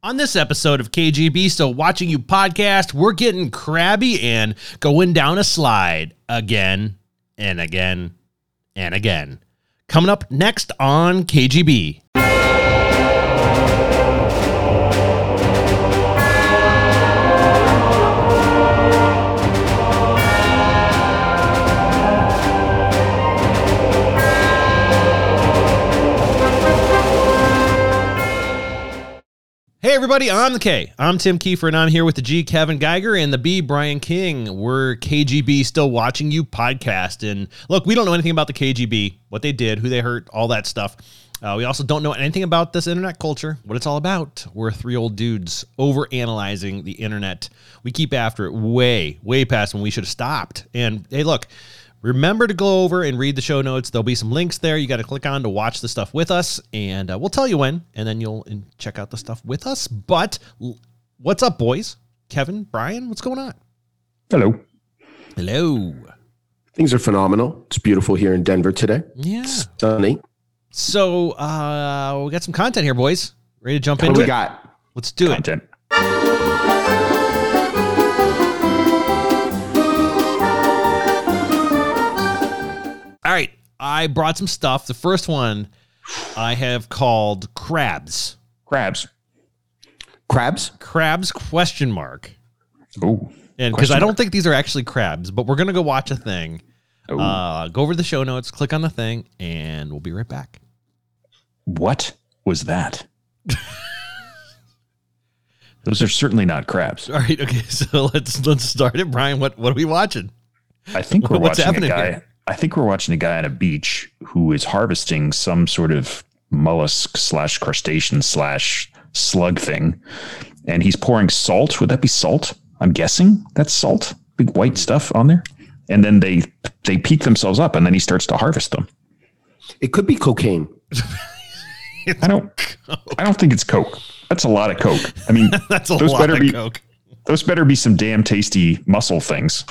On this episode of KGB Still Watching You podcast, we're getting crabby and going down a slide again and again and again. Coming up next on KGB. Everybody, I'm the K. I'm Tim Kiefer and I'm here with the G, Kevin Geiger, and the B, Brian King. We're KGB Still Watching You podcast. And look, we don't know anything about the KGB, what they did, who they hurt, all that stuff. Uh, we also don't know anything about this internet culture, what it's all about. We're three old dudes over analyzing the internet. We keep after it way, way past when we should have stopped. And hey, look, Remember to go over and read the show notes. There'll be some links there you got to click on to watch the stuff with us, and uh, we'll tell you when, and then you'll check out the stuff with us. But what's up, boys? Kevin, Brian, what's going on? Hello. Hello. Things are phenomenal. It's beautiful here in Denver today. Yeah. It's Sunny. So uh, we got some content here, boys. Ready to jump What into we it? got? Let's do it. All right. I brought some stuff. The first one I have called crabs. Crabs. Crabs? Crabs question mark. Oh. And because I don't think these are actually crabs, but we're gonna go watch a thing. Uh, go over the show notes, click on the thing, and we'll be right back. what was that? Those are certainly not crabs. All right, okay, so let's let's start it. Brian, what what are we watching? I think we're What's watching a happening guy. here? I think we're watching a guy on a beach who is harvesting some sort of mollusk slash crustacean slash slug thing, and he's pouring salt. Would that be salt? I'm guessing that's salt. Big white stuff on there, and then they they peak themselves up, and then he starts to harvest them. It could be cocaine. I don't. I don't think it's Coke. That's a lot of Coke. I mean, That's a those lot better of be coke. those better be some damn tasty muscle things.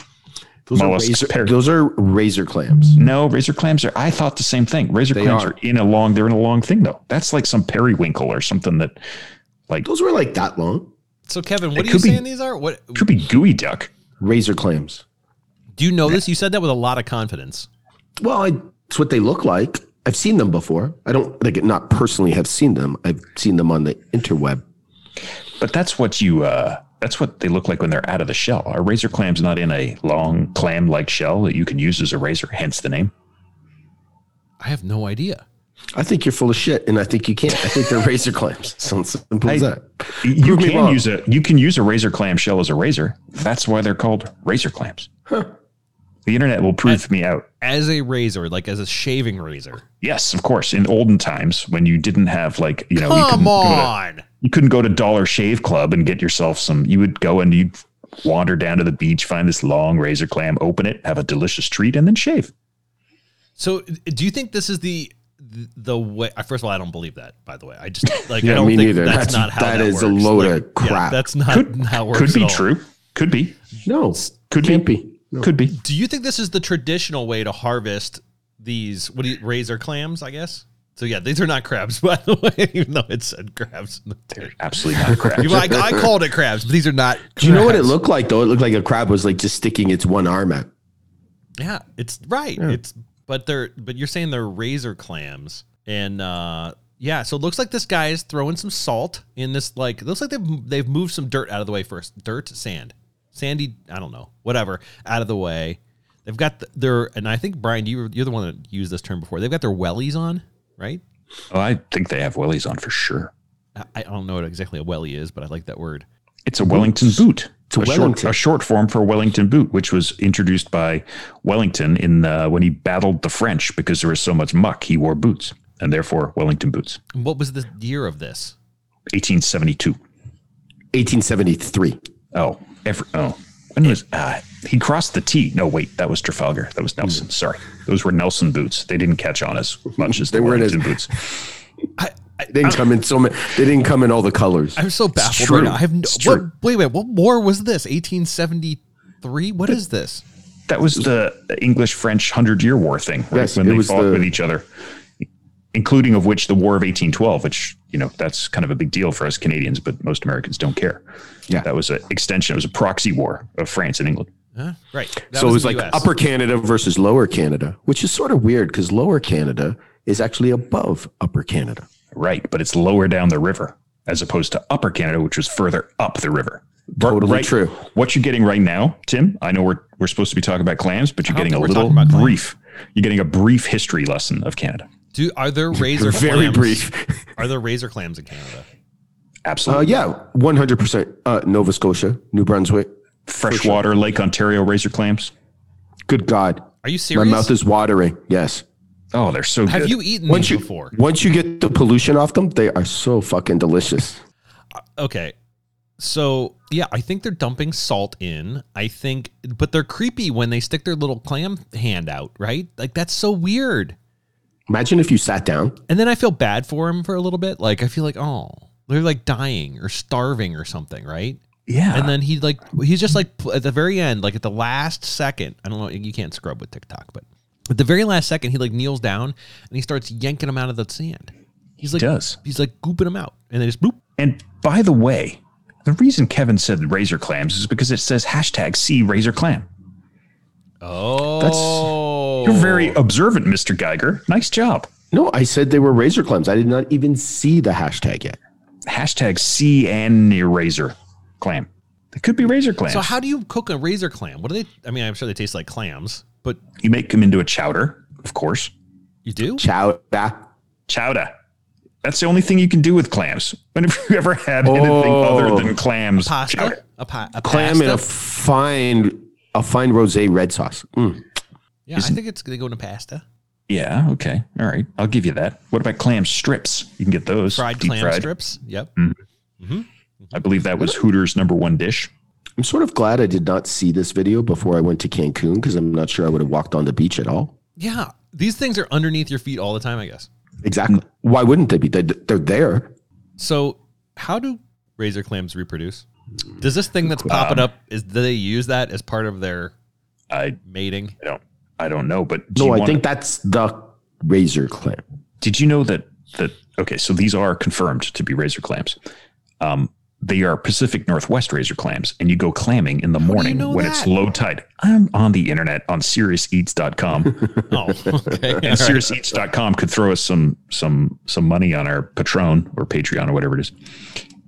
Those are, razor, par- those are razor clams. No, razor clams are. I thought the same thing. Razor They clams are. are. in a long. They're in a long thing though. That's like some periwinkle or something that, like, Those were like that long. So Kevin, what It are you be- saying these are? What could be geoduck. Razor clams. do you know this? You said that with a lot of confidence. Well, I, it's what they look like. I've seen them before. I don't like not personally have seen them. I've seen them on the interweb. But that's what you. uh That's what they look like when they're out of the shell. A razor clam's not in a long clam-like shell that you can use as a razor. Hence the name. I have no idea. I think you're full of shit, and I think you can't. I think they're razor clams. Sounds simple as that. You Prove can wrong. use a you can use a razor clam shell as a razor. That's why they're called razor clams. The internet will prove me out. As a razor, like as a shaving razor. Yes, of course. In olden times, when you didn't have like you know, you couldn't, Come go to, on. You couldn't go to Dollar Shave Club and get yourself some. You would go and you'd wander down to the beach, find this long razor clam, open it, have a delicious treat, and then shave. So, do you think this is the the way? uh, First of all, I don't believe that. By the way, I just like I don't me think neither. that's, That's- not how that that is a load Like, of crap. that's not Could how it works. could be at all. true. Could be. No, Could can't be. be. No. Could be. Do you think this is the traditional way to harvest these? What do you razor clams? I guess. So yeah, these are not crabs, by the way, even though it said crabs. They're absolutely not crabs. You- I, I called it crabs, but these are not. Do you know what it looked like though? It looked like a crab was like just sticking its one arm out. Yeah, it's right. It's but they're but you're saying they're razor clams, and uh yeah, so it looks like this guy is throwing some salt in this. Like, it looks like they've they've moved some dirt out of the way first. Dirt, sand, sandy. I don't know, whatever, out of the way. They've got the, their, and I think Brian, you you're the one that used this term before. They've got their wellies on, right? Oh, I think they have wellies on for sure. I, I don't know what exactly a welly is, but I like that word. It's a Wellington boot. It's a short, Wellington. a short form for Wellington boot, which was introduced by Wellington in uh, when he battled the French because there was so much muck. He wore boots, and therefore Wellington boots. And what was the year of this? 1872. 1873. Oh, every, oh, when was uh, he crossed the T? No, wait, that was Trafalgar. That was Nelson. Sorry, those were Nelson boots. They didn't catch on as much as They the weren't as- Wellington boots. I, I, They didn't come in so many. They didn't come in all the colors. I'm so baffled true. right now. I have no. It's What, wait, wait. What war was this? 1873. What is this? That was the English French Hundred Year War thing, right? Yes, when it they was fought the- with each other. Including of which the War of 1812, which, you know, that's kind of a big deal for us Canadians, but most Americans don't care. Yeah. That was an extension. It was a proxy war of France and England. Huh? Right. That so it was like US. Upper Canada versus Lower Canada, which is sort of weird because Lower Canada is actually above Upper Canada. Right. But it's lower down the river as opposed to Upper Canada, which was further up the river. Totally right- true. What you're getting right now, Tim, I know we're, we're supposed to be talking about clams, but you're getting a little talking about clams. brief. You're getting a brief history lesson of Canada. Do are there razor Very clams? brief. Are there razor clams in Canada? Uh, Absolutely. yeah, 100%. Uh, Nova Scotia, New Brunswick. Freshwater Lake Ontario razor clams. Good God. Are you serious? My mouth is watering. Yes. Oh, they're so Have good. you eaten Once these you, before? once you get the pollution off them, they are so fucking delicious. Okay. So yeah, I think they're dumping salt in. I think, but they're creepy when they stick their little clam hand out, right? Like that's so weird. Imagine if you sat down. And then I feel bad for him for a little bit. Like I feel like, oh, they're like dying or starving or something, right? yeah. And then he like he's just like at the very end, like at the last second. I don't know, you can't scrub with TikTok, but at the very last second, he like kneels down and he starts yanking them out of the sand. He's like does. he's like gooping them out, and then just boop. And by the way, the reason Kevin said razor clams is because it says hashtag see razor clam. Oh, that's You're very observant, Mr. Geiger. Nice job. No, I said they were razor clams. I did not even see the hashtag yet. Hashtag see and razor clam. It could be razor clams. So how do you cook a razor clam? What do they? I mean, I'm sure they taste like clams, but you make them into a chowder, of course. you do. Chowder. Chowder. That's the only thing you can do with clams. When have you ever had anything Oh. other than clams? Pasta, Chowder. a, pa- a Clam in a fine, a fine rosé red sauce. Mm. yeah, I think it's gonna go into pasta. Yeah, okay. All right. I'll give you that. What about clam strips? You can get those. Fried deep clam fried. strips. Yep. Mm-hmm. Mm-hmm. Mm-hmm. I believe that was Hooters' number one dish. I'm sort of glad I did not see this video before I went to Cancun because I'm not sure I would have walked on the beach at all. Yeah, these things are underneath your feet all the time. I guess. Exactly. Why wouldn't they be? They, they're there. So, how do razor clams reproduce? Does this thing that's popping Um, up is do they use that as part of their I, mating? I don't I don't know, but do No, I wanna- think that's the razor clam. did you know that that okay, so these are confirmed to be razor clams. Um they are Pacific Northwest razor clams, and you go clamming in the do you morning know when that? it's low tide. I'm on the internet on SeriousEats.com. Oh, okay. and SeriousEats.com could throw us some some some money on our Patron or Patreon or whatever it is.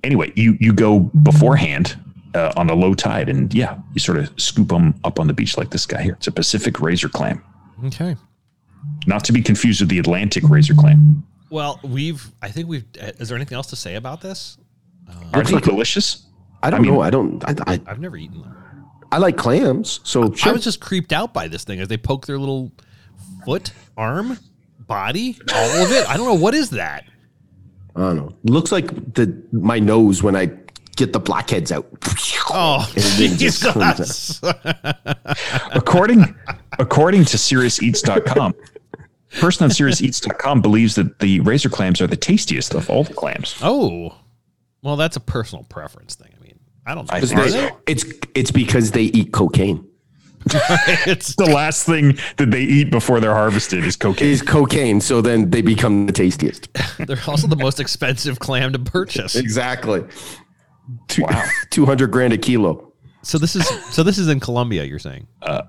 Anyway, you you go beforehand uh, on a low tide, and yeah, you sort of scoop them up on the beach like this guy here. It's a Pacific razor clam, okay. not to be confused with the Atlantic razor clam. Well, we've. I think we've. Is there anything else to say about this? Are they delicious? I don't I mean- know. I don't. I, I, I've never eaten them. I like clams. So I sure. was just creeped out by this thing as they poke their little foot, arm, body, all of it. I don't know what is that. I don't know. Looks like the my nose when I get the blackheads out. Oh, And then just Jesus. according according to SeriousEats.com, person on SeriousEats.com believes that the razor clams are the tastiest of all the clams. oh, well, that's a personal preference thing. I mean, I don't. Know. think Are so. they? It's it's because they eat cocaine. It's the last thing that they eat before they're harvested is cocaine. Is cocaine, so then they become the tastiest. they're also the most expensive clam to purchase. Exactly. Two, 200 grand a kilo. So this is so this is in Colombia. You're saying? Uh,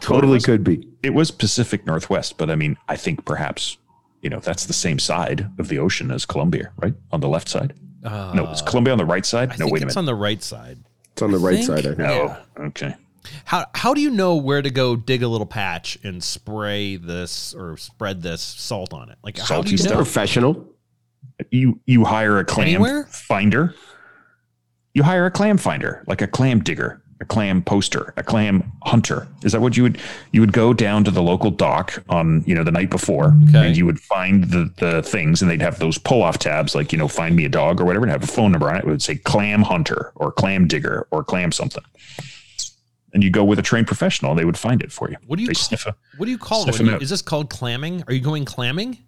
totally could be. It was Pacific Northwest, but I mean, I think perhaps you know that's the same side of the ocean as Colombia, right? On the left side. Uh, no, is Colombia on the right side? I no, think wait a minute. it's on the right side. It's on the right think- side. I think. no, oh, okay. How how do you know where to go dig a little patch and spray this or spread this salt on it? Like how Salty do you stuff. know? Professional. You you hire a clam Anywhere? finder. You hire a clam finder, like a clam digger, a clam poster, a clam hunter. Is that what you would you would go down to the local dock on you know the night before, Okay. and you would find the the things, and they'd have those pull off tabs, like you know, find me a dog or whatever, and have a phone number on it. It would say clam hunter or clam digger or clam something. And you go with a trained professional, and they would find it for you. What do you They call- sniff a, What do you call it? Sniff when them you- is this called clamming? Are you going clamming?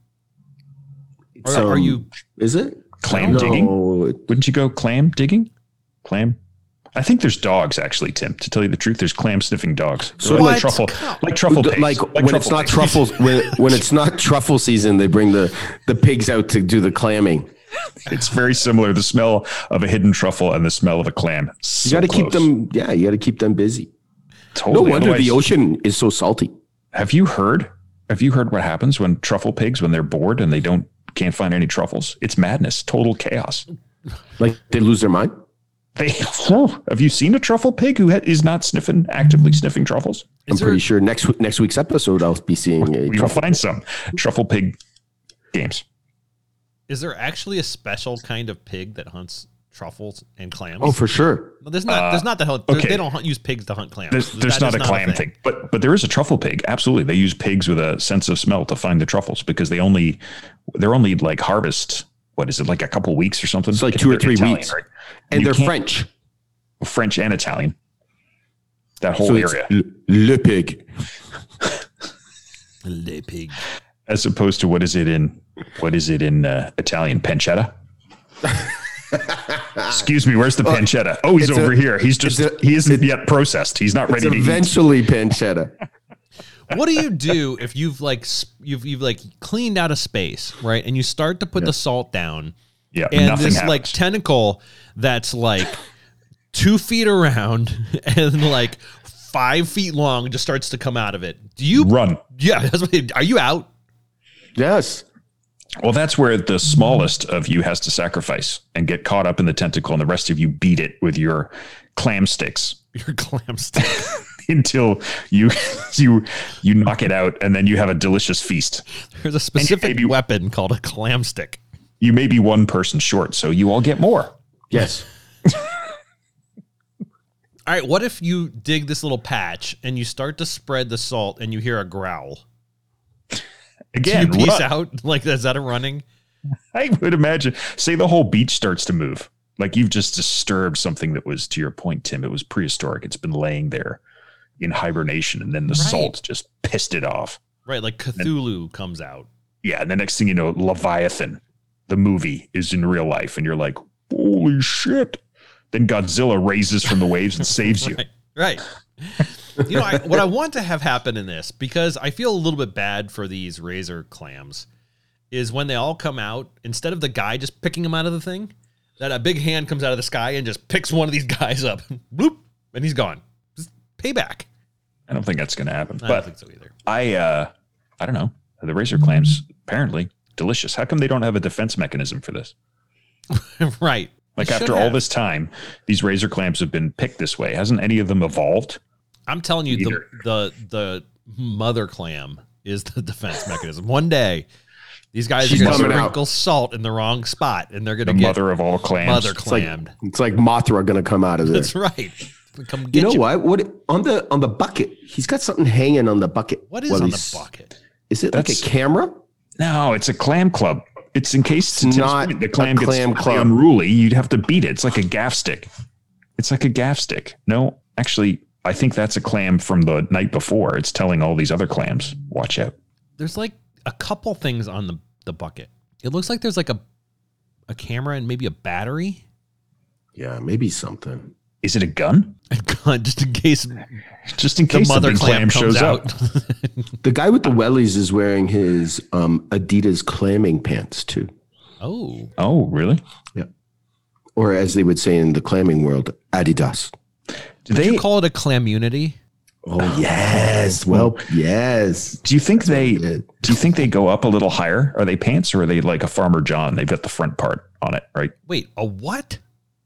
Or So, are you Is it Clam no, digging? Wouldn't you go clam digging? Clam I think there's dogs actually, Tim. To tell you the truth, there's clam sniffing dogs. So like truffle, like truffle pigs. like, when it's not pigs. truffles when when it's not truffle season, they bring the the pigs out to do the clamming. It's very similar. The smell of a hidden truffle and the smell of a clam. You got to keep them. Yeah, you got to keep them busy. Totally. No wonder Otherwise- the ocean is so salty. Have you heard? Have you heard what happens when truffle pigs when they're bored and they don't can't find any truffles? It's madness, total chaos. Like they lose their mind. They have you seen a truffle pig who is not sniffing actively sniffing truffles? I'm Is there, pretty sure next next week's episode I'll be seeing a We will truffle. find some truffle pig games. is there actually a special kind of pig that hunts truffles and clams? Oh, for sure. No, there's not. there's not the hell. Uh, okay. They don't hunt, use pigs to hunt clams. There's, there's That not is a clam thing, but but there is a truffle pig. Absolutely, they use pigs with a sense of smell to find the truffles because they only they're only like harvest. What is it like a couple weeks or something? It's like two or three Italian, weeks. right? And you they're French. French and Italian. That whole So area, le, le pig. Le pig. as opposed to what is it in what is it in uh, Italian pancetta? Excuse me, where's the pancetta? Oh, he's it's a- over here. He's just a- he isn't yet processed. He's not It's ready to eat. eventually pancetta. What do you do if you've like you've you've like cleaned out a space, right? And you start to put the salt down, Yeah, and this happens. like tentacle that's like two feet around and like five feet long just starts to come out of it. Do you? Run. Yeah. Are you out? Yes. Well, that's where the smallest of you has to sacrifice and get caught up in the tentacle, and the rest of you beat it with your clam sticks Your clam stick. until you you you knock it out, and then you have a delicious feast. There's a specific maybe- weapon called a clam stick. You may be one person short, so you all get more. Yes. All right. What if you dig this little patch and you start to spread the salt and you hear a growl? Again, Do you peace run. out? Like, is that a running? I would imagine. Say the whole beach starts to move. Like you've just disturbed something that was, to your point, Tim, it was prehistoric. It's been laying there in hibernation, and then the Right. salt just pissed it off. Right. Like Cthulhu comes out. Yeah, and the next thing you know, Leviathan, the movie, is in real life, and you're like, holy shit. Then Godzilla raises from the waves and saves you. Right. Right. you know, I, what I want to have happen in this, because I feel a little bit bad for these razor clams, is when they all come out, instead of the guy just picking them out of the thing, that a big hand comes out of the sky and just picks one of these guys up, bloop, and he's gone. Just payback. I don't think that's going to happen. I don't think so either. I, uh, I don't know. The razor clams, apparently delicious. How come they don't have a defense mechanism for this? right. Like They after all have. this time, these razor clams have been picked this way. Hasn't any of them evolved? I'm telling you, the, the the mother clam is the defense mechanism. One day, these guys She's are going to coming out. sprinkle salt in the wrong spot, and they're going The to get mother of all clams. mother clammed. It's like Mothra going to come out of there. That's right. Come You get know what? What on the on the bucket? He's got something hanging on the bucket. What is while on the bucket? Is it like a camera? No, it's a clam club. It's in case It's not point, the a clam gets clam really club. unruly. You'd have to beat it. It's like a gaff stick. It's like a gaff stick. No, actually, I think that's a clam from the night before. It's telling all these other clams, watch out. There's like a couple things on the, the bucket. It looks like there's like a a camera and maybe a battery. Yeah, maybe something. Is it a gun? A gun, just in case Just in case the, mother big clam, clam, comes shows out. up. The guy with the wellies is wearing his um, Adidas clamming pants too, oh, Oh, really? Yeah. Or as they would say in the clamming world, Adidas. Do did they? you call it a clamunity? Oh yes, well yes. do you think they? Do you think they go up a little higher? Are they pants or are they like a Farmer John? They've got the front part on it, right? Wait, a what?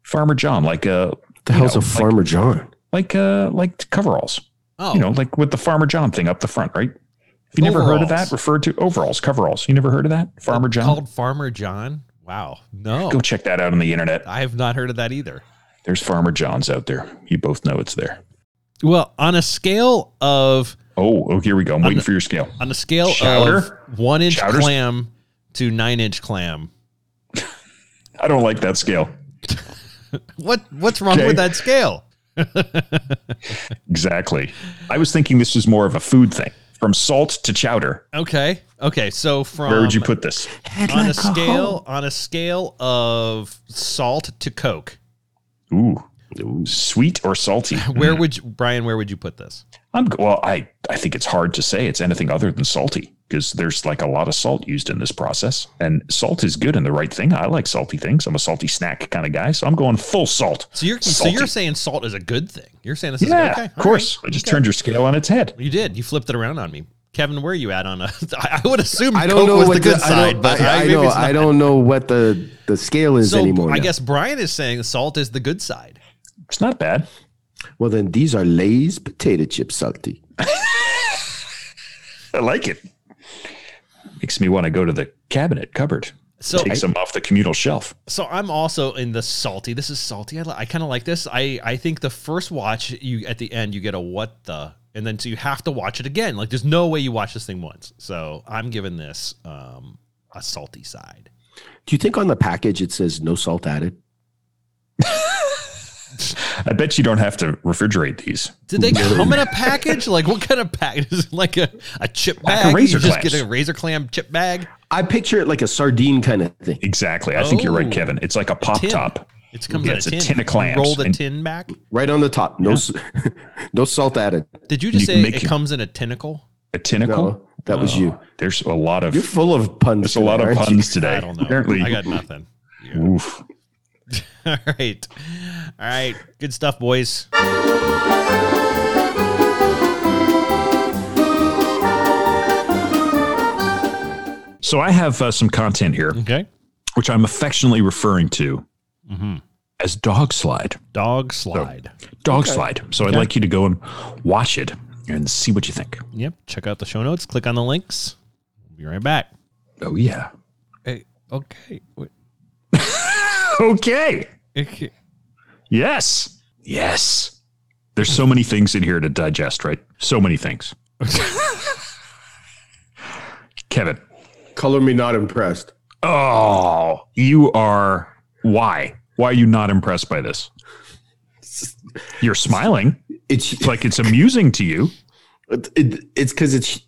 Farmer John, like a The hell's know, a Farmer John? like uh like coveralls. Oh, You know, like with the Farmer John thing up the front, right? Have you never heard of that? Referred to overalls, coveralls. You never heard of that? Farmer John? called Farmer John. Wow, no, Go check that out on the internet. I have not heard of that either. There's Farmer Johns out there. You both know it's there. Well, on a scale of Oh, oh, here we go. I'm waiting the- for your scale. on a scale Chowder? of one inch Chowders? clam to nine inch clam, I don't like that scale. what what's wrong Okay. with that scale? Exactly. I was thinking this was more of a food thing. From salt to chowder. Okay, okay. So from Where would you put this? on a scale on a scale of salt to Coke? Ooh. Sweet or salty? Where would you, Brian? Where would you put this? I'm well. I I think it's hard to say it's anything other than salty because there's like a lot of salt used in this process, and salt is good and the right thing. I like salty things. I'm a salty snack kind of guy, so I'm going full salt. So you're so you're saying salt is a good thing. You're saying this is Yeah, okay, of course. right, I just okay. turned your scale on its head. You did. You flipped it around on me, Kevin. Where are you at on a? I I would assume I don't Coke know was what the good I side, don't- but I, I, I know I don't know what the the scale is So anymore. I now. guess Brian is saying salt is the good side. It's not bad. Well, then these are Lay's potato chip salty. I like it. Makes me want to go to the cabinet cupboard. So Take some off the communal shelf. So I'm also in the salty. This is salty. I, li- I kind of like this. I I think the first watch you at the end you get a what the and then so you have to watch it again. Like there's no way you watch this thing once. So I'm giving this um a salty side. Do you think on the package it says no salt added? I bet you don't have to refrigerate these. Did they come in a package? Like what kind of package? Is it like a, a chip Like a bag? razor you just get a razor clam chip bag. I picture it like a sardine kind of thing. Exactly. I think you're right, Oh. Kevin. It's like a pop Tin. top. It comes Yeah, in it's a a tin. tin of You Roll the and- tin back. Right on the top. No, s no salt added. Did you just You say make it it- comes in a tentacle? A tentacle? No, that was oh, you. There's a lot of You're full of puns. there's a lot of aren't you? puns today. I don't know. Apparently, I got nothing. oof. All right. All right. Good stuff, boys. So I have uh, some content here, Okay. which I'm affectionately referring to Mm-hmm. as Dog Slide. Dog slide. Dog Slide. So I'd like you to go and watch it and see what you think. Yep. Check out the show notes. Click on the links. We'll be right back. Oh yeah. Hey, okay. Wait. Okay. Okay. Yes. Yes. There's so many things in here to digest, right? So many things. Kevin. Color me not impressed. Oh, you are. Why? Why are you not impressed by this? You're smiling. It's It's like it's amusing to you. It, it, it's because it's.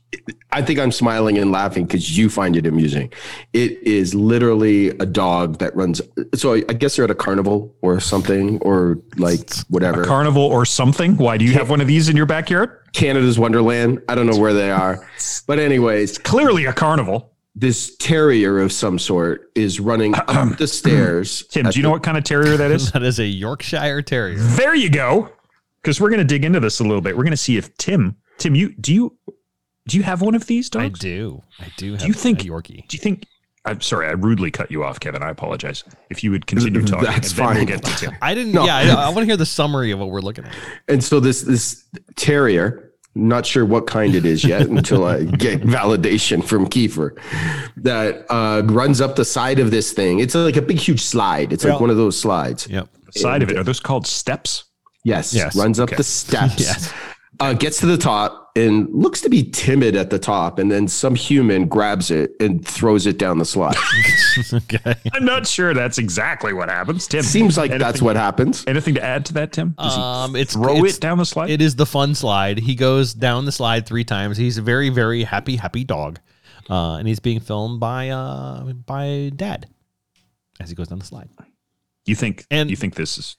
I think I'm smiling and laughing because you find it amusing. It is literally a dog that runs. So I, I guess they're at a carnival or something, or like whatever. Carnival or something. Why do you have one of these in your backyard? Canada's Wonderland. I don't know where they are, but anyways, Clearly a carnival. this terrier of some sort is running up the stairs. Tim, do you know what kind of terrier that is? That is a Yorkshire Terrier. There you go. Because we're going to dig into this a little bit. We're going to see if Tim, Tim, you do you do you have one of these dogs? I do. I do have you think- a Yorkie. Do you think? I'm sorry, I rudely cut you off, Kevin. I apologize. If you would continue talking, That's and then we'll fine. get to Tim. I didn't. No. Yeah, I, I want to hear the summary of what we're looking at. And so this this terrier, not sure what kind it is yet until I get validation from Kiefer, that uh, runs up the side of this thing. It's like a big, huge slide. It's Well- like one of those slides. Yep. Side of it are those called steps? Yes, Yes. runs up Okay. the steps. Yes. Uh, gets to the top and looks to be timid at the top, and then some human grabs it and throws it down the slide. okay. I'm not sure that's exactly what happens. Tim, Seems like anything, that's what happens. Anything to add to that, Tim? Does Um, it's throw it's- it down the slide? It is the fun slide. He goes down the slide three times. He's a very, very happy, happy dog, uh, and he's being filmed by uh, by Dad as he goes down the slide. you think? and- you think this is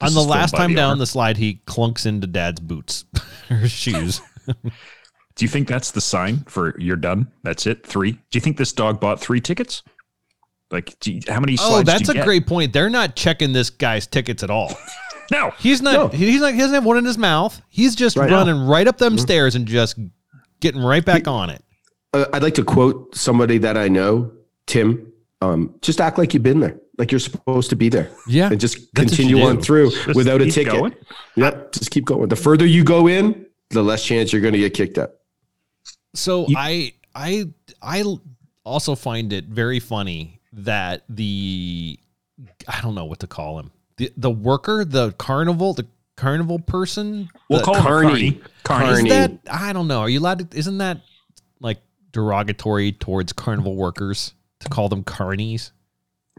On the last time the down owner? the slide, he clunks into Dad's boots or shoes. Do you think that's the sign for you're done? That's it. Three. Do you think this dog bought three tickets? Like, do you- how many? oh, slides do that's you a get? great point. They're not checking this guy's tickets at all. No, He's not. No. He's not. He doesn't have one in his mouth. He's just Right. running right up them stairs and just getting right back on it. Uh, I'd like to quote somebody that I know, Tim. Um, just act like you've been there, like you're supposed to be there, Yeah, and just That's continue on through Just without a ticket. going? Yep, just keep going. The further you go in, the less chance you're going to get kicked out. So I I I also find it very funny that the I don't know what to call him. The the worker, the carnival, the carnival person. we'll the- call him Carney. Carney. Carney. Is Carney. that I don't know. Are you allowed to isn't that like derogatory towards carnival workers to call them carnies?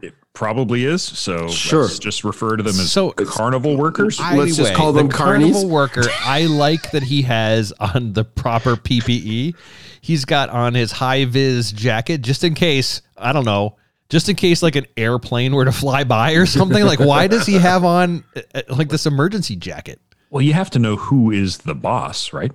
It probably is. So Sure. let's just refer to them as So- carnival workers. Let's just call them the carnies. carnival worker. I like that he has on the proper PPE. He's got on his high vis jacket just in case. I don't know. just in case like an airplane were to fly by or something. like, why does he have on uh, like this emergency jacket? Well, you have to know who is the boss, right?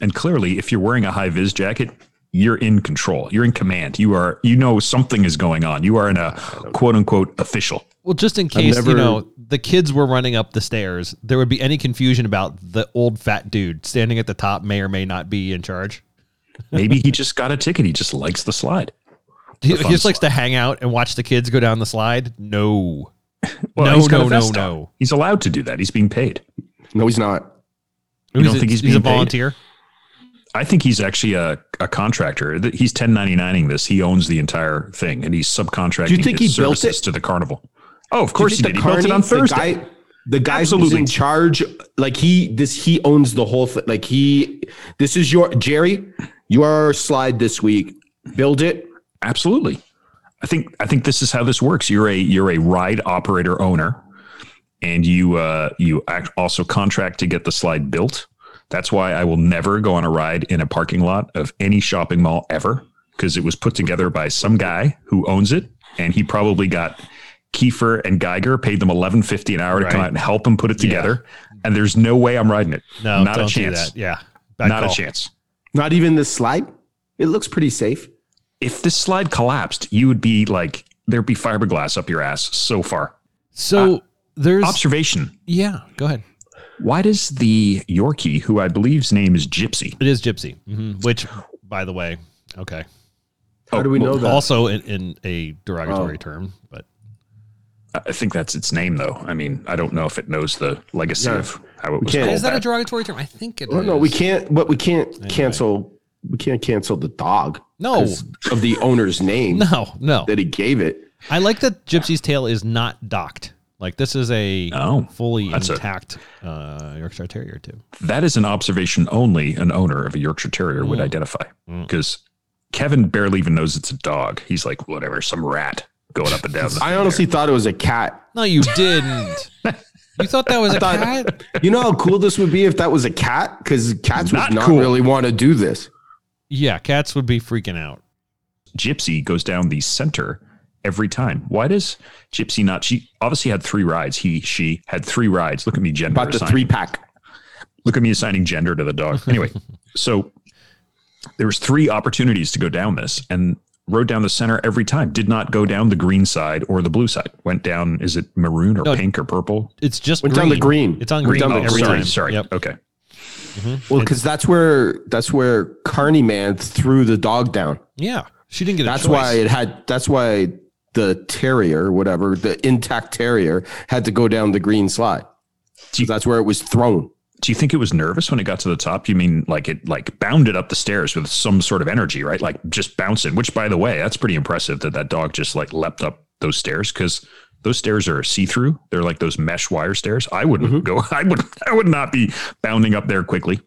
And clearly, if you're wearing a high vis jacket, you're in control. You're in command. You are, you know, something is going on. You are in a quote unquote official. Well, just in case you know the kids were running up the stairs, there would be any confusion about the old fat dude standing at the top may or may not be in charge. Maybe he just got a ticket. He just likes the slide. He, he fun just likes to hang out and watch the kids go down the slide. No, Well, no, he's got a no, no, on. no. He's allowed to do that. He's being paid. No, he's not. You don't a- think he's he's a being paid? I think he's actually a, a contractor. He's 1099ing this. He owns the entire thing and he's subcontracting Do you think he built it? to the carnival. Oh, of course he did. He built it on Thursday. The guy, the guy who's in charge, like he, this, he owns the whole thing. Like he, this is your Jerry. Your slide this week. Build it. Absolutely. I think I think this is how this works. You're a you're a ride operator owner, and you uh, you act also contract to get the slide built. That's why I will never go on a ride in a parking lot of any shopping mall ever because it was put together by some guy who owns it, and he probably got Kiefer and Geiger paid them eleven fifty an hour to come out and help him put it together. And there's no way I'm riding it. No, not don't a chance. do that. Yeah, Bad Not call. a chance. Not even this slide. It looks pretty safe. If this slide collapsed, you would be like there'd be fiberglass up your ass so far. So uh, there's Observation. yeah. Go ahead. Why does the Yorkie, who I believe's name is Gypsy, It is Gypsy, mhm, which, by the way, okay, How do we know that? also in, in a derogatory Oh. term, but I think that's its name, though. I mean, I don't know if it knows the legacy Yeah. of how it was can't- called. is that a derogatory term? I think it is. Well, no, we can't. But we can't cancel. We can't cancel the dog. No, of the owner's name No, no. that he gave it. I like that Gypsy's tail is not docked. Like this is a Oh, fully that's a- intact uh, Yorkshire Terrier too. that is an observation only an owner of a Yorkshire Terrier would identify. Because Kevin barely even knows it's a dog. He's like, whatever, some rat going up and down. The I honestly thought it was a cat. No, you didn't. you thought that was a thought- cat? You know how cool this would be if that was a cat? Because cats Not would not cool. really want to do this. Yeah, cats would be freaking out. Gypsy goes down the center every time. Why does Gypsy not? She obviously had three rides. He, she had three rides. Look at me, gender. About the assigning. three pack. look at me assigning gender to the dog. Anyway, so there was three opportunities to go down this and rode down the center every time. Did not go down the green side or the blue side. Went down, is it maroon or No. pink or purple? It's just Went green. down the green. It's on green down the every green. sorry, time. sorry. Yep. Okay. Mm-hmm. Well, because that's where that's where Carney Man threw the dog down. Yeah, she didn't get. A That's choice. why it had. That's why the terrier, whatever the intact terrier, had to go down the green slide. So that's where it was thrown. Do you think it was nervous when it got to the top? You mean like it like bounded up the stairs with some sort of energy, right? Like just bouncing, which by the way, that's pretty impressive that that dog just like leapt up those stairs because those stairs are see-through. They're like those mesh wire stairs. I wouldn't mm-hmm. go. I would. I would not be bounding up there quickly.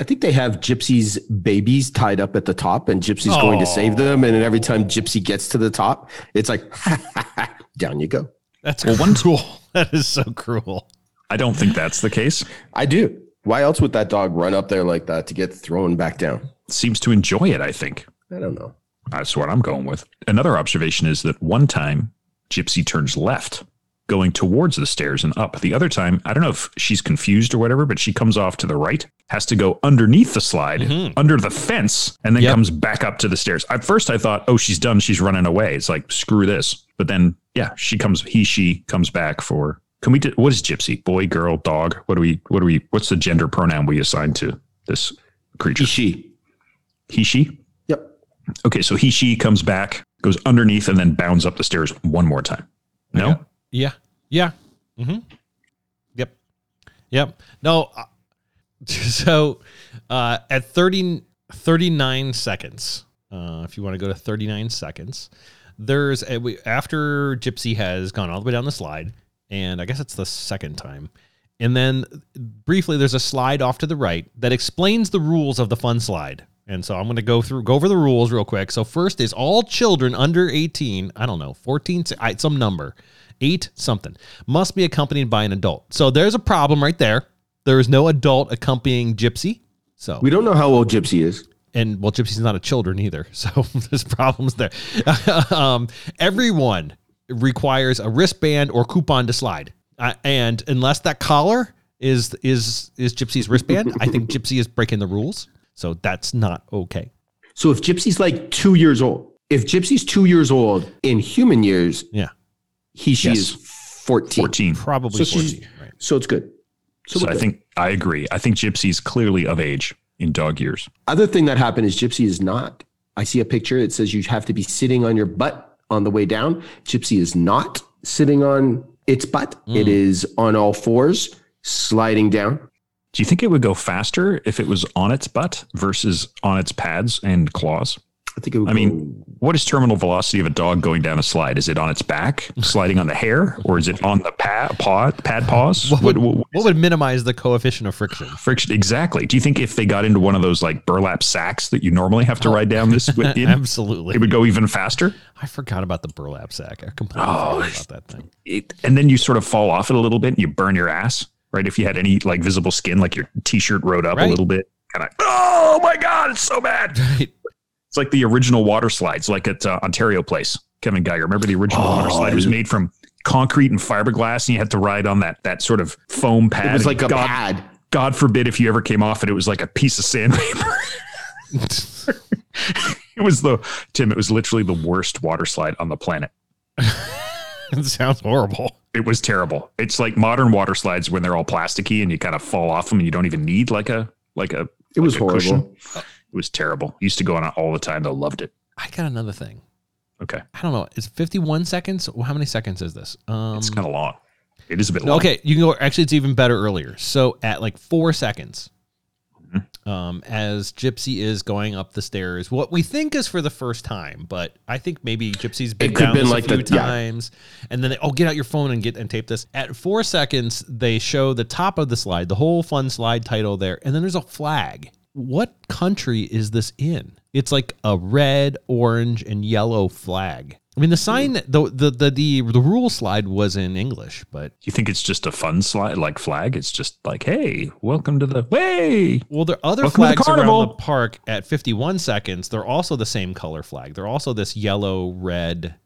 I think they have Gypsy's babies tied up at the top, and Gypsy's going to save them. And then every time Gypsy gets to the top, it's like down you go. That's Well, one- tool. That is so cruel. I don't think that's the case. I do. Why else would that dog run up there like that to get thrown back down? Seems to enjoy it. I think. I don't know. That's what I'm going with. Another observation is that one time Gypsy turns left, going towards the stairs and up. The other time, I don't know if she's confused or whatever, but she comes off to the right, has to go underneath the slide, mm-hmm. under the fence, and then Yep. comes back up to the stairs. At first, I thought, oh, she's done. She's running away. It's like, screw this. But then, yeah, she comes, he, she comes back for. Can we do, what is gypsy? Boy, girl, dog? What do we, what do we, what's the gender pronoun we assign to this creature? He, she. He, she? Yep. Okay, so he she comes back, goes underneath, and then bounds up the stairs one more time. No, Yeah. Yeah. Mm-hmm. Yep. Yep. No. uh, So uh, at 30, 39 seconds, uh, if you want to go to 39 seconds, there's a, we, after Gypsy has gone all the way down the slide, and I guess it's the second time. And then briefly, there's a slide off to the right that explains the rules of the fun slide. And so I'm going to go through, go over the rules real quick. So first is all children under 18, I don't know, 14, some number, eight something, must be accompanied by an adult. So there's a problem right there. There is no adult accompanying Gypsy. So We don't know how old Gypsy is. and well, Gypsy's not a children either, so there's problems there. um, everyone requires a wristband or coupon to slide, uh, and unless that collar is is is Gypsy's wristband, I think Gypsy is breaking the rules. So that's not okay. So if Gypsy's like two years old, if Gypsy's two years old in human years, Yeah, he she Yes. is 14. 14. probably So 14. Right. So it's good. So, So I good. think I agree. I think Gypsy's clearly of age in dog years. other thing that happened is Gypsy is not. I see a picture. It says you have to be sitting on your butt on the way down. Gypsy is not sitting on its butt. Mm. It is on all fours, sliding down. Do you think it would go faster if it was on its butt versus on its pads and claws? I think it would I mean, what is terminal velocity of a dog going down a slide? Is it on its back, sliding on the hair, or is it on the pad, paw, pad paws? What would, What- what- what would minimize the coefficient of friction? friction? Exactly. Do you think if they got into one of those like burlap sacks that you normally have to ride down this with, in, Absolutely. it would go even faster? I forgot about the burlap sack. I completely Oh, forgot about that thing. It, and then you sort of fall off it a little bit and you burn your ass, right? If you had any like visible skin, like your t-shirt rode up Right. a little bit, kind of, oh my God, it's so bad. Right. It's like the original water slides, like at uh, Ontario Place. Kevin Geiger, remember the original water Oh, slide? It was made from concrete and fiberglass, and you had to ride on that that sort of foam pad. it was And like a God, pad. God forbid if you ever came off it, it was like a piece of sandpaper. it was the Tim. It was literally the worst water slide on the planet. it sounds horrible. It was terrible. It's like modern water slides when they're all plasticky and you kind of fall off them and you don't even need like a like a. It was like a horrible. cushion. It was terrible. Used to go on it all the time. Though loved it. I got another thing. Okay, I don't know. It's 51 seconds? Well, How many seconds is this? Um, it's kind of long. It is a bit long. okay, you can go. Actually, it's even better earlier. So at like four seconds, Mm-hmm. um, as Gypsy is going up the stairs, what we think is for the first time, but I think maybe Gypsy's been It down been like a few the- yeah. times, and then they, oh, get out your phone and get and tape this. At four seconds, they show the top of the slide, the whole fun slide title there, and then there's a flag. What country is this in? It's like a red, orange, and yellow flag. I mean, the sign, the the the the, the rule slide was in English, but You think it's just a fun slide like flag? It's just like, hey, welcome to the way. Well, there are other Welcome to the flags around carnival. the park at 51 seconds. They're also the same color flag. They're also this yellow, red.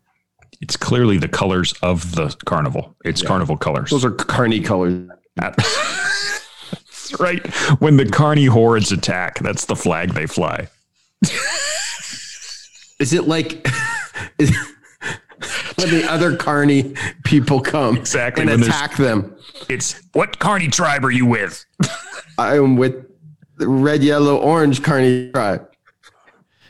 It's clearly the colors of the carnival. It's carnival colors. Those are carny colors. That's right. When the carny hordes attack, that's the flag they fly. Is it like is, when the other carny people come Exactly, and attack them? It's what carny tribe are you with? I am with the red, yellow, orange carny tribe.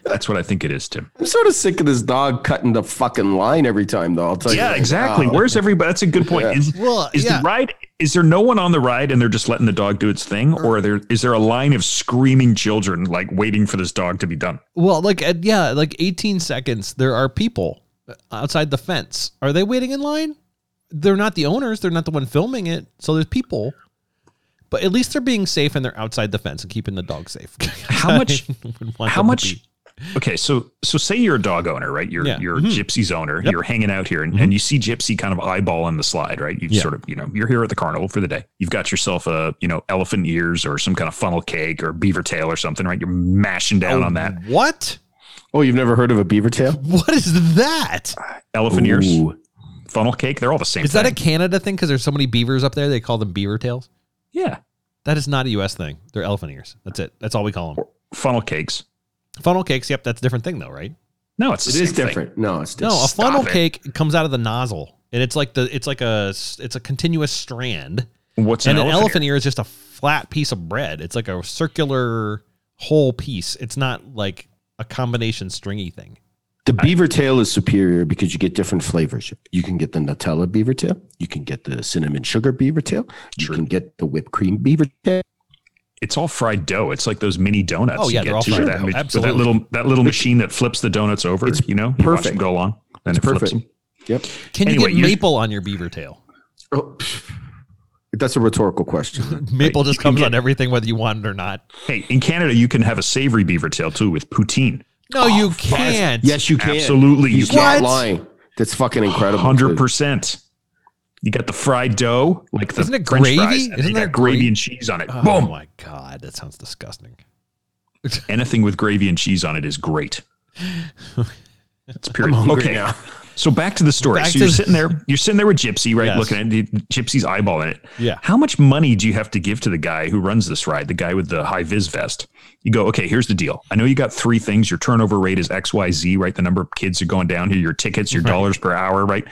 That's what I think it is, Tim. I'm sort of sick of this dog cutting the fucking line every time, though. I'll tell you. Yeah, exactly. now. Where's everybody? That's a good point. Yeah. Is, Well, is yeah. the ride? Is there no one on the ride and they're just letting the dog do its thing, or are there is there a line of screaming children like waiting for this dog to be done? Well, like, at, yeah, like 18 seconds, there are people outside the fence. Are they waiting in line? They're not the owners. They're not the one filming it. So there's people. But at least they're being safe and they're outside the fence and keeping the dog safe. How much- I would want How much? Be. Okay, so so say you're a dog owner, right? You're Yeah. you're Mhm. Gypsy's owner. Yep. You're hanging out here, and, and you see Gypsy kind of eyeballing the slide, right? You've Yeah. sort of you know you're here at the carnival for the day. You've got yourself a you know elephant ears or some kind of funnel cake or beaver tail or something, right? You're mashing down on that What? Oh, you've never heard of a beaver tail? What is that? elephant ears funnel cake. They're all the same. Is that a. Canada thing? Because there's so many beavers up there, they call them beaver tails. yeah That is not a U.S. thing. They're elephant ears. That's it. That's all we call them. funnel cakes? Funnel cakes. Yep, that's a different thing though, right? No, it's the It same is thing. different. No, it's different. No, a funnel it. cake comes out of the nozzle, and it's like the it's like a it's a continuous strand, What's and an, an elephant, elephant ear? ear is just a flat piece of bread. It's like a circular whole piece. It's not like a combination stringy thing. The beaver tail is superior because you get different flavors. You can get the Nutella beaver tail. You can get the cinnamon sugar beaver tail. You True. can get the whipped cream beaver tail. It's all fried dough. It's like those mini donuts. Oh, yeah, you they're get all too, fried that, dough. ma- Absolutely. that little that little machine that flips the donuts over. It's you know, you watch perfect. them go along, then It's it flips perfect. them. Yep. Can Anyway, you you- get maple on your beaver tail? Oh, that's a rhetorical question. Maple just comes get- on everything, whether you want it or not. Hey, in Canada, you can have a savory beaver tail too with poutine. No, you oh, can't. yes, you can. Absolutely, you He's can. not What? lying. That's fucking incredible. Hundred percent. You got the fried dough, like the Isn't it French gravy? fries, Isn't there gravy gra- and cheese on it. Oh Boom. my god, that sounds disgusting. Anything with gravy and cheese on it is great. It's period. Okay. now. So back to the story. Back so you're sitting there, you're sitting there with Gypsy, right? Yes. Looking at it, Gypsy's eyeballing it. Yeah. How much money do you have to give to the guy who runs this ride, the guy with the high vis vest? You go, okay, here's the deal. I know you got three things. Your turnover rate is XYZ, right? The number of kids are going down here, your tickets, your dollars per hour, right?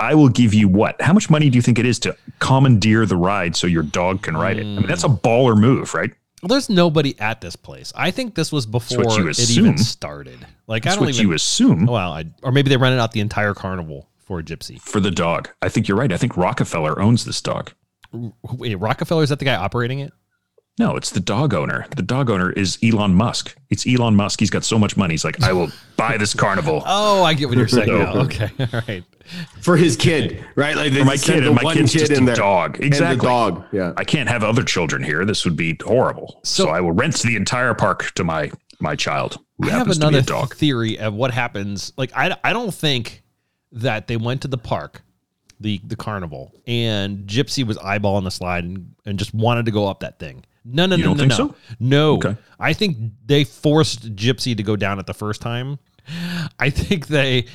I will give you what? How much money do you think it is to commandeer the ride so your dog can ride it? I mean, that's a baller move, right? Well, there's nobody at this place. I think this was before what you it even started. Like That's I don't what even. you assume well, I, or maybe they rented out the entire carnival for a gypsy. for the dog. I think you're right. I think Rockefeller owns this dog. Wait, Rockefeller is that the guy operating it? No, it's the dog owner. The dog owner is Elon Musk. It's Elon Musk. He's got so much money. He's like, I will buy this carnival Oh, I get what you're saying No. now. Okay, all right. For his kid, right? Like for my kid, the and my one kid's kid just in a there. dog. And Exactly. the dog. Yeah. I can't have other children here. This would be horrible. So, So- I will rent the entire park to my my child, who I have happens to be another a dog. theory of what happens. Like I, I don't think that they went to the park, the the carnival, and Gypsy was eyeballing the slide and, and just wanted to go up that thing. No, no, You no, don't no, think no. so? No, Okay. I think they forced Gypsy to go down it the first time. I think they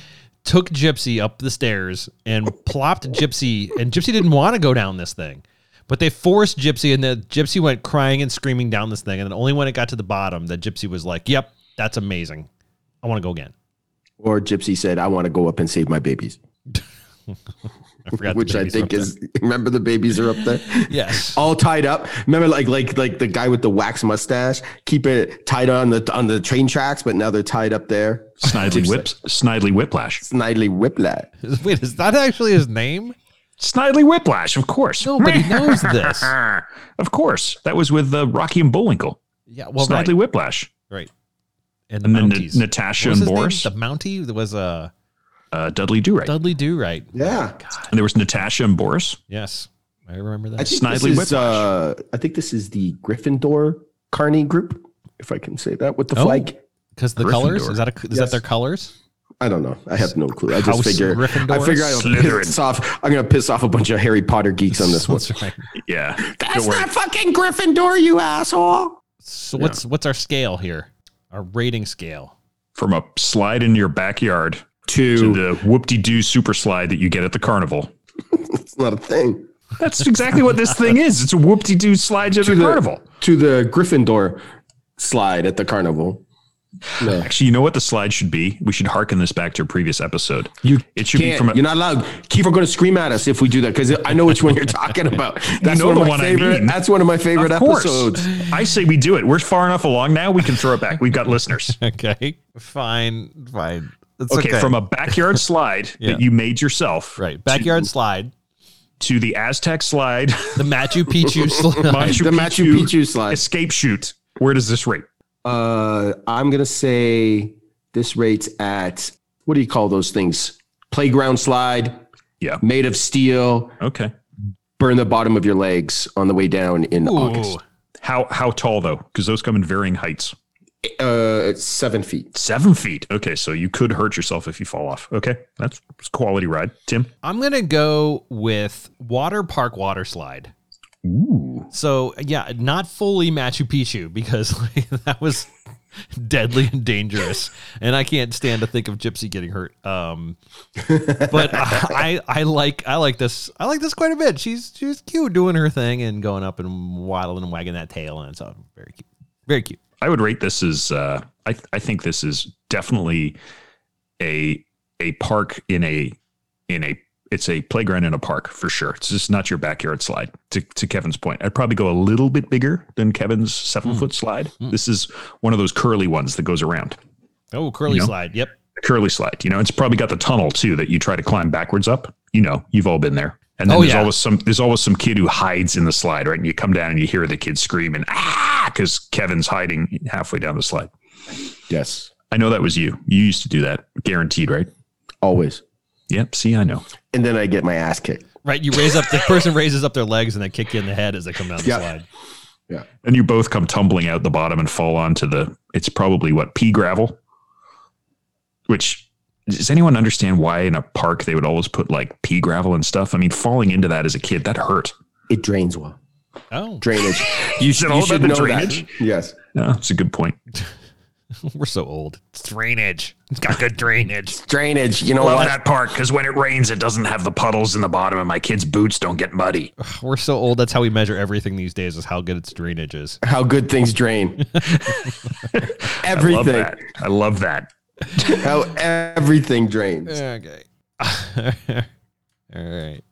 took Gypsy up the stairs and plopped Gypsy, and Gypsy didn't want to go down this thing. But they forced Gypsy, and the Gypsy went crying and screaming down this thing. And then only when it got to the bottom, that Gypsy was like, "Yep, that's amazing. I want to go again." Or Gypsy said, I want to go up and save my babies. I forgot. Which I think up is remember the babies are up there? there. yes. All tied up. Remember like like like the guy with the wax mustache, keep it tied on the on the train tracks, but now they're tied up there. Snidely whips, Snidely Whiplash, Snidely whiplash. Wait, is that actually his name? Snidely Whiplash, of course. Nobody knows this. of course, that was with uh, Rocky and Bullwinkle. Yeah. Well, Snidely right. Whiplash, right. And the and then N- Natasha What was and his name? Boris, The Mountie There was uh, uh, Dudley Do Right, Dudley Do Right. Yeah. and there was Natasha and Boris. Yes, I remember I that. think Snidely this is Whiplash. uh I think this is the Gryffindor Carney group, if I can say that, with the Oh. flag. Because the colors is that a, is Yes. that their colors? I don't know. I have no clue. I just House figure Gryffindor? I figure I'll Slytherin. piss off. I'm gonna piss off a bunch of Harry Potter geeks on this one. That's right. Yeah, That's Don't worry. fucking Gryffindor, you asshole. So what's what's our scale here? Our rating scale. from a slide in your backyard Two. to the whoop-de-doo super slide that you get at the carnival. it's not a thing. That's exactly what this thing is. It's a whoop-de-doo slide at the the- carnival. To the Gryffindor slide at the carnival. No. Actually, you know what the slide should be? We should harken this back to a previous episode. You It should be can't. from a- you're not allowed. Keith are going to scream at us if we do that because I know which one you're talking about. That's know one of my one I favorite. mean. That's one of my favorite Of episodes. I say we do it. We're far enough along now. We can throw it back. We've got listeners. Okay. Fine. Fine. It's Okay, from a backyard slide Yeah. that you made yourself, right backyard slide, to the Aztec slide, the Machu Picchu slide. Machu the Machu Picchu Picchu slide. escape chute. Where does this rate? Uh, I'm gonna say this rates at what do you call those things? Playground slide, Yeah. made of steel. Okay. Burn the bottom of your legs on the way down in August. How how tall though? Because those come in varying heights. Uh, it's seven feet. Seven feet. Okay, so you could hurt yourself if you fall off. Okay, that's that's quality ride. Tim. I'm gonna go with water park water slide. Ooh. So yeah, not fully Machu Picchu because like, that was deadly and dangerous, and I can't stand to think of Gypsy getting hurt. Um, but I, I like I like this I like this quite a bit. She's she's cute doing her thing and going up and waddling and wagging that tail, and it's uh, very cute, very cute. I would rate this as uh, I I think this is definitely a a park in a in a it's a playground in a park for sure. It's just not your backyard slide. To to Kevin's point, I'd probably go a little bit bigger than Kevin's seven foot slide. This is one of those curly ones that goes around. Oh, curly You know? slide. Yep. A curly slide. You know, it's probably got the tunnel too that you try to climb backwards up. You know, you've all been there. And then Oh, there's yeah. always some there's always some kid who hides in the slide, right? And you come down and you hear the kid screaming, ah, because Kevin's hiding halfway down the slide. Yes, I know that was you. You used to do that, guaranteed, right? always. Yep. See, I know. And then I get my ass kicked. Right. You raise up the person raises up their legs and they kick you in the head as they come down the Yeah. slide. Yeah. And you both come tumbling out the bottom and fall onto the. It's probably what pea gravel. Which does anyone understand why in a park they would always put like pea gravel and stuff? I mean, falling into that as a kid that hurt. It drains well. Oh, Drainage. You, sh- it you all should about know drainage? that. Yes. Yeah, that's a good point. we're so old. It's drainage. It's got good drainage. Drainage. You know Love what? that park because when it rains, it doesn't have the puddles in the bottom, and my kids' boots don't get muddy. We're so old. That's how we measure everything these days. Is how good its drainage is. How good things drain. I love everything. that. I love that. How everything drains. Okay. All right.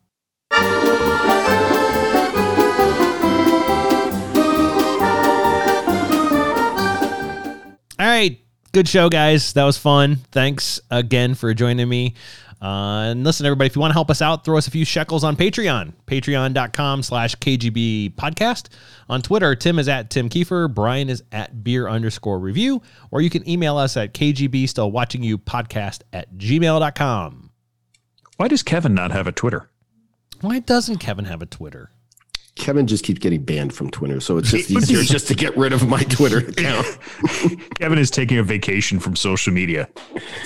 All right. Good show, guys. That was fun. Thanks again for joining me. Uh, and listen, everybody, if you want to help us out, throw us a few shekels on Patreon. Patreon.com slash KGB podcast. On Twitter, Tim is at Tim Kiefer. Brian is at beer underscore review. Or you can email us at KGB still watching you podcast at gmail.com. Why does Kevin not have a Twitter? Why doesn't Kevin have a Twitter? Kevin just keeps getting banned from Twitter, so it's just easier just to get rid of my Twitter account. Kevin is taking a vacation from social media.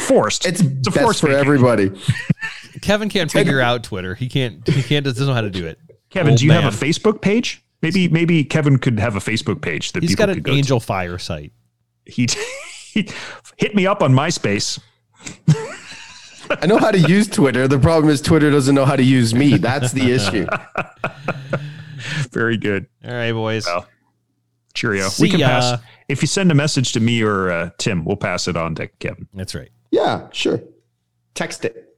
Forced. It's, a best forced for vacation. everybody. Kevin can't figure out Twitter. He can't. He can't. Doesn't know how to do it. Kevin, Old do you man. have a Facebook page? Maybe maybe Kevin could have a Facebook page that He's people got an could go Angelfire site. He, he hit me up on MySpace. I know how to use Twitter. The problem is Twitter doesn't know how to use me. That's the issue. Very good. All right, boys. Well, Cheerio. See we can ya. pass if you send a message to me or uh, Tim, we'll pass it on to Kevin. That's right. Yeah, sure. Text it.